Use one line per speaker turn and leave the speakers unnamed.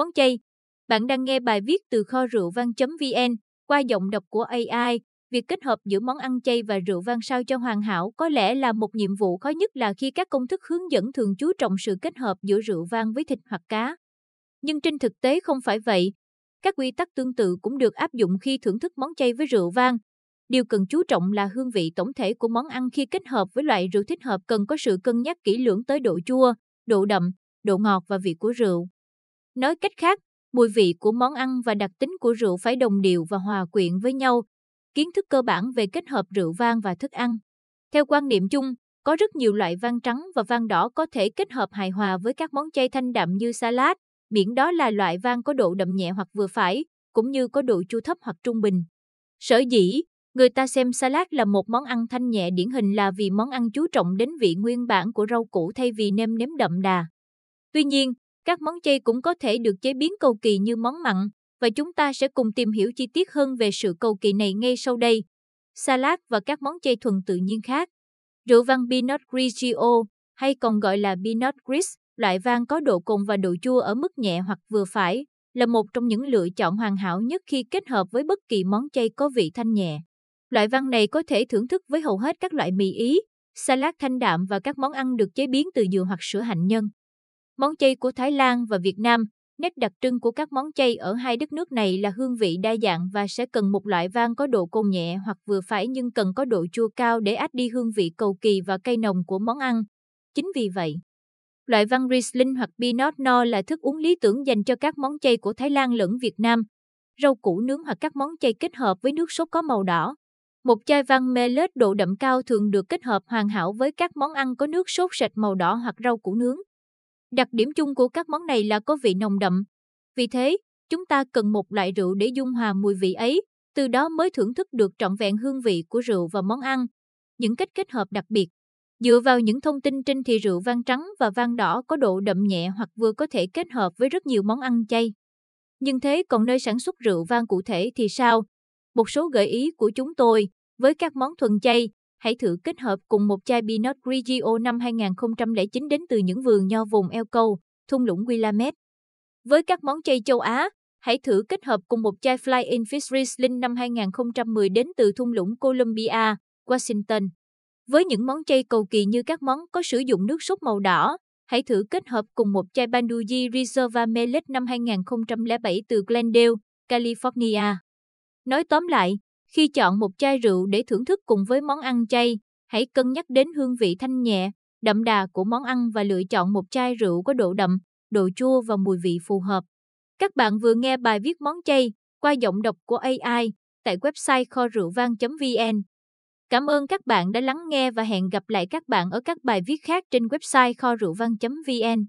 Món chay. Bạn đang nghe bài viết từ kho rượu vang.vn qua giọng đọc của AI. Việc kết hợp giữa món ăn chay và rượu vang sao cho hoàn hảo có lẽ là một nhiệm vụ khó nhất là khi các công thức hướng dẫn thường chú trọng sự kết hợp giữa rượu vang với thịt hoặc cá. Nhưng trên thực tế không phải vậy. Các quy tắc tương tự cũng được áp dụng khi thưởng thức món chay với rượu vang. Điều cần chú trọng là hương vị tổng thể của món ăn khi kết hợp với loại rượu thích hợp cần có sự cân nhắc kỹ lưỡng tới độ chua, độ đậm, độ ngọt và vị của rượu. Nói cách khác, mùi vị của món ăn và đặc tính của rượu phải đồng điệu và hòa quyện với nhau. Kiến thức cơ bản về kết hợp rượu vang và thức ăn. Theo quan niệm chung, có rất nhiều loại vang trắng và vang đỏ có thể kết hợp hài hòa với các món chay thanh đạm như salad, miễn đó là loại vang có độ đậm nhẹ hoặc vừa phải, cũng như có độ chua thấp hoặc trung bình. Sở dĩ, người ta xem salad là một món ăn thanh nhẹ điển hình là vì món ăn chú trọng đến vị nguyên bản của rau củ thay vì nêm nếm đậm đà. Tuy nhiên, các món chay cũng có thể được chế biến cầu kỳ như món mặn, và chúng ta sẽ cùng tìm hiểu chi tiết hơn về sự cầu kỳ này ngay sau đây. Salad và các món chay thuần tự nhiên khác. Rượu vang Pinot Grigio, hay còn gọi là Pinot Gris, loại vang có độ cồn và độ chua ở mức nhẹ hoặc vừa phải, là một trong những lựa chọn hoàn hảo nhất khi kết hợp với bất kỳ món chay có vị thanh nhẹ. Loại vang này có thể thưởng thức với hầu hết các loại mì Ý, salad thanh đạm và các món ăn được chế biến từ dừa hoặc sữa hạnh nhân. Món chay của Thái Lan và Việt Nam, nét đặc trưng của các món chay ở hai đất nước này là hương vị đa dạng và sẽ cần một loại vang có độ cồn nhẹ hoặc vừa phải nhưng cần có độ chua cao để át đi hương vị cầu kỳ và cay nồng của món ăn. Chính vì vậy, loại vang Riesling hoặc Pinot Noir là thức uống lý tưởng dành cho các món chay của Thái Lan lẫn Việt Nam. Rau củ nướng hoặc các món chay kết hợp với nước sốt có màu đỏ. Một chai vang Melet độ đậm cao thường được kết hợp hoàn hảo với các món ăn có nước sốt sệt màu đỏ hoặc rau củ nướng. Đặc điểm chung của các món này là có vị nồng đậm. Vì thế, chúng ta cần một loại rượu để dung hòa mùi vị ấy, từ đó mới thưởng thức được trọn vẹn hương vị của rượu và món ăn. Những cách kết hợp đặc biệt Dựa vào những thông tin trên thì rượu vang trắng và vang đỏ có độ đậm nhẹ hoặc vừa có thể kết hợp với rất nhiều món ăn chay. Nhưng thế còn nơi sản xuất rượu vang cụ thể thì sao? Một số gợi ý của chúng tôi, với các món thuần chay, hãy thử kết hợp cùng một chai Pinot Grigio năm 2009 đến từ những vườn nho vùng eo câu, thung lũng Willamette. Với các món chay châu Á, hãy thử kết hợp cùng một chai Fly in Fish Riesling năm 2010 đến từ thung lũng Columbia, Washington. Với những món chay cầu kỳ như các món có sử dụng nước sốt màu đỏ, hãy thử kết hợp cùng một chai Banduji Reserva Melet năm 2007 từ Glendale, California. Nói tóm lại, khi chọn một chai rượu để thưởng thức cùng với món ăn chay, hãy cân nhắc đến hương vị thanh nhẹ, đậm đà của món ăn và lựa chọn một chai rượu có độ đậm, độ chua và mùi vị phù hợp. Các bạn vừa nghe bài viết món chay qua giọng đọc của AI tại website kho rượu vang.vn. Cảm ơn các bạn đã lắng nghe và hẹn gặp lại các bạn ở các bài viết khác trên website kho rượu vang.vn.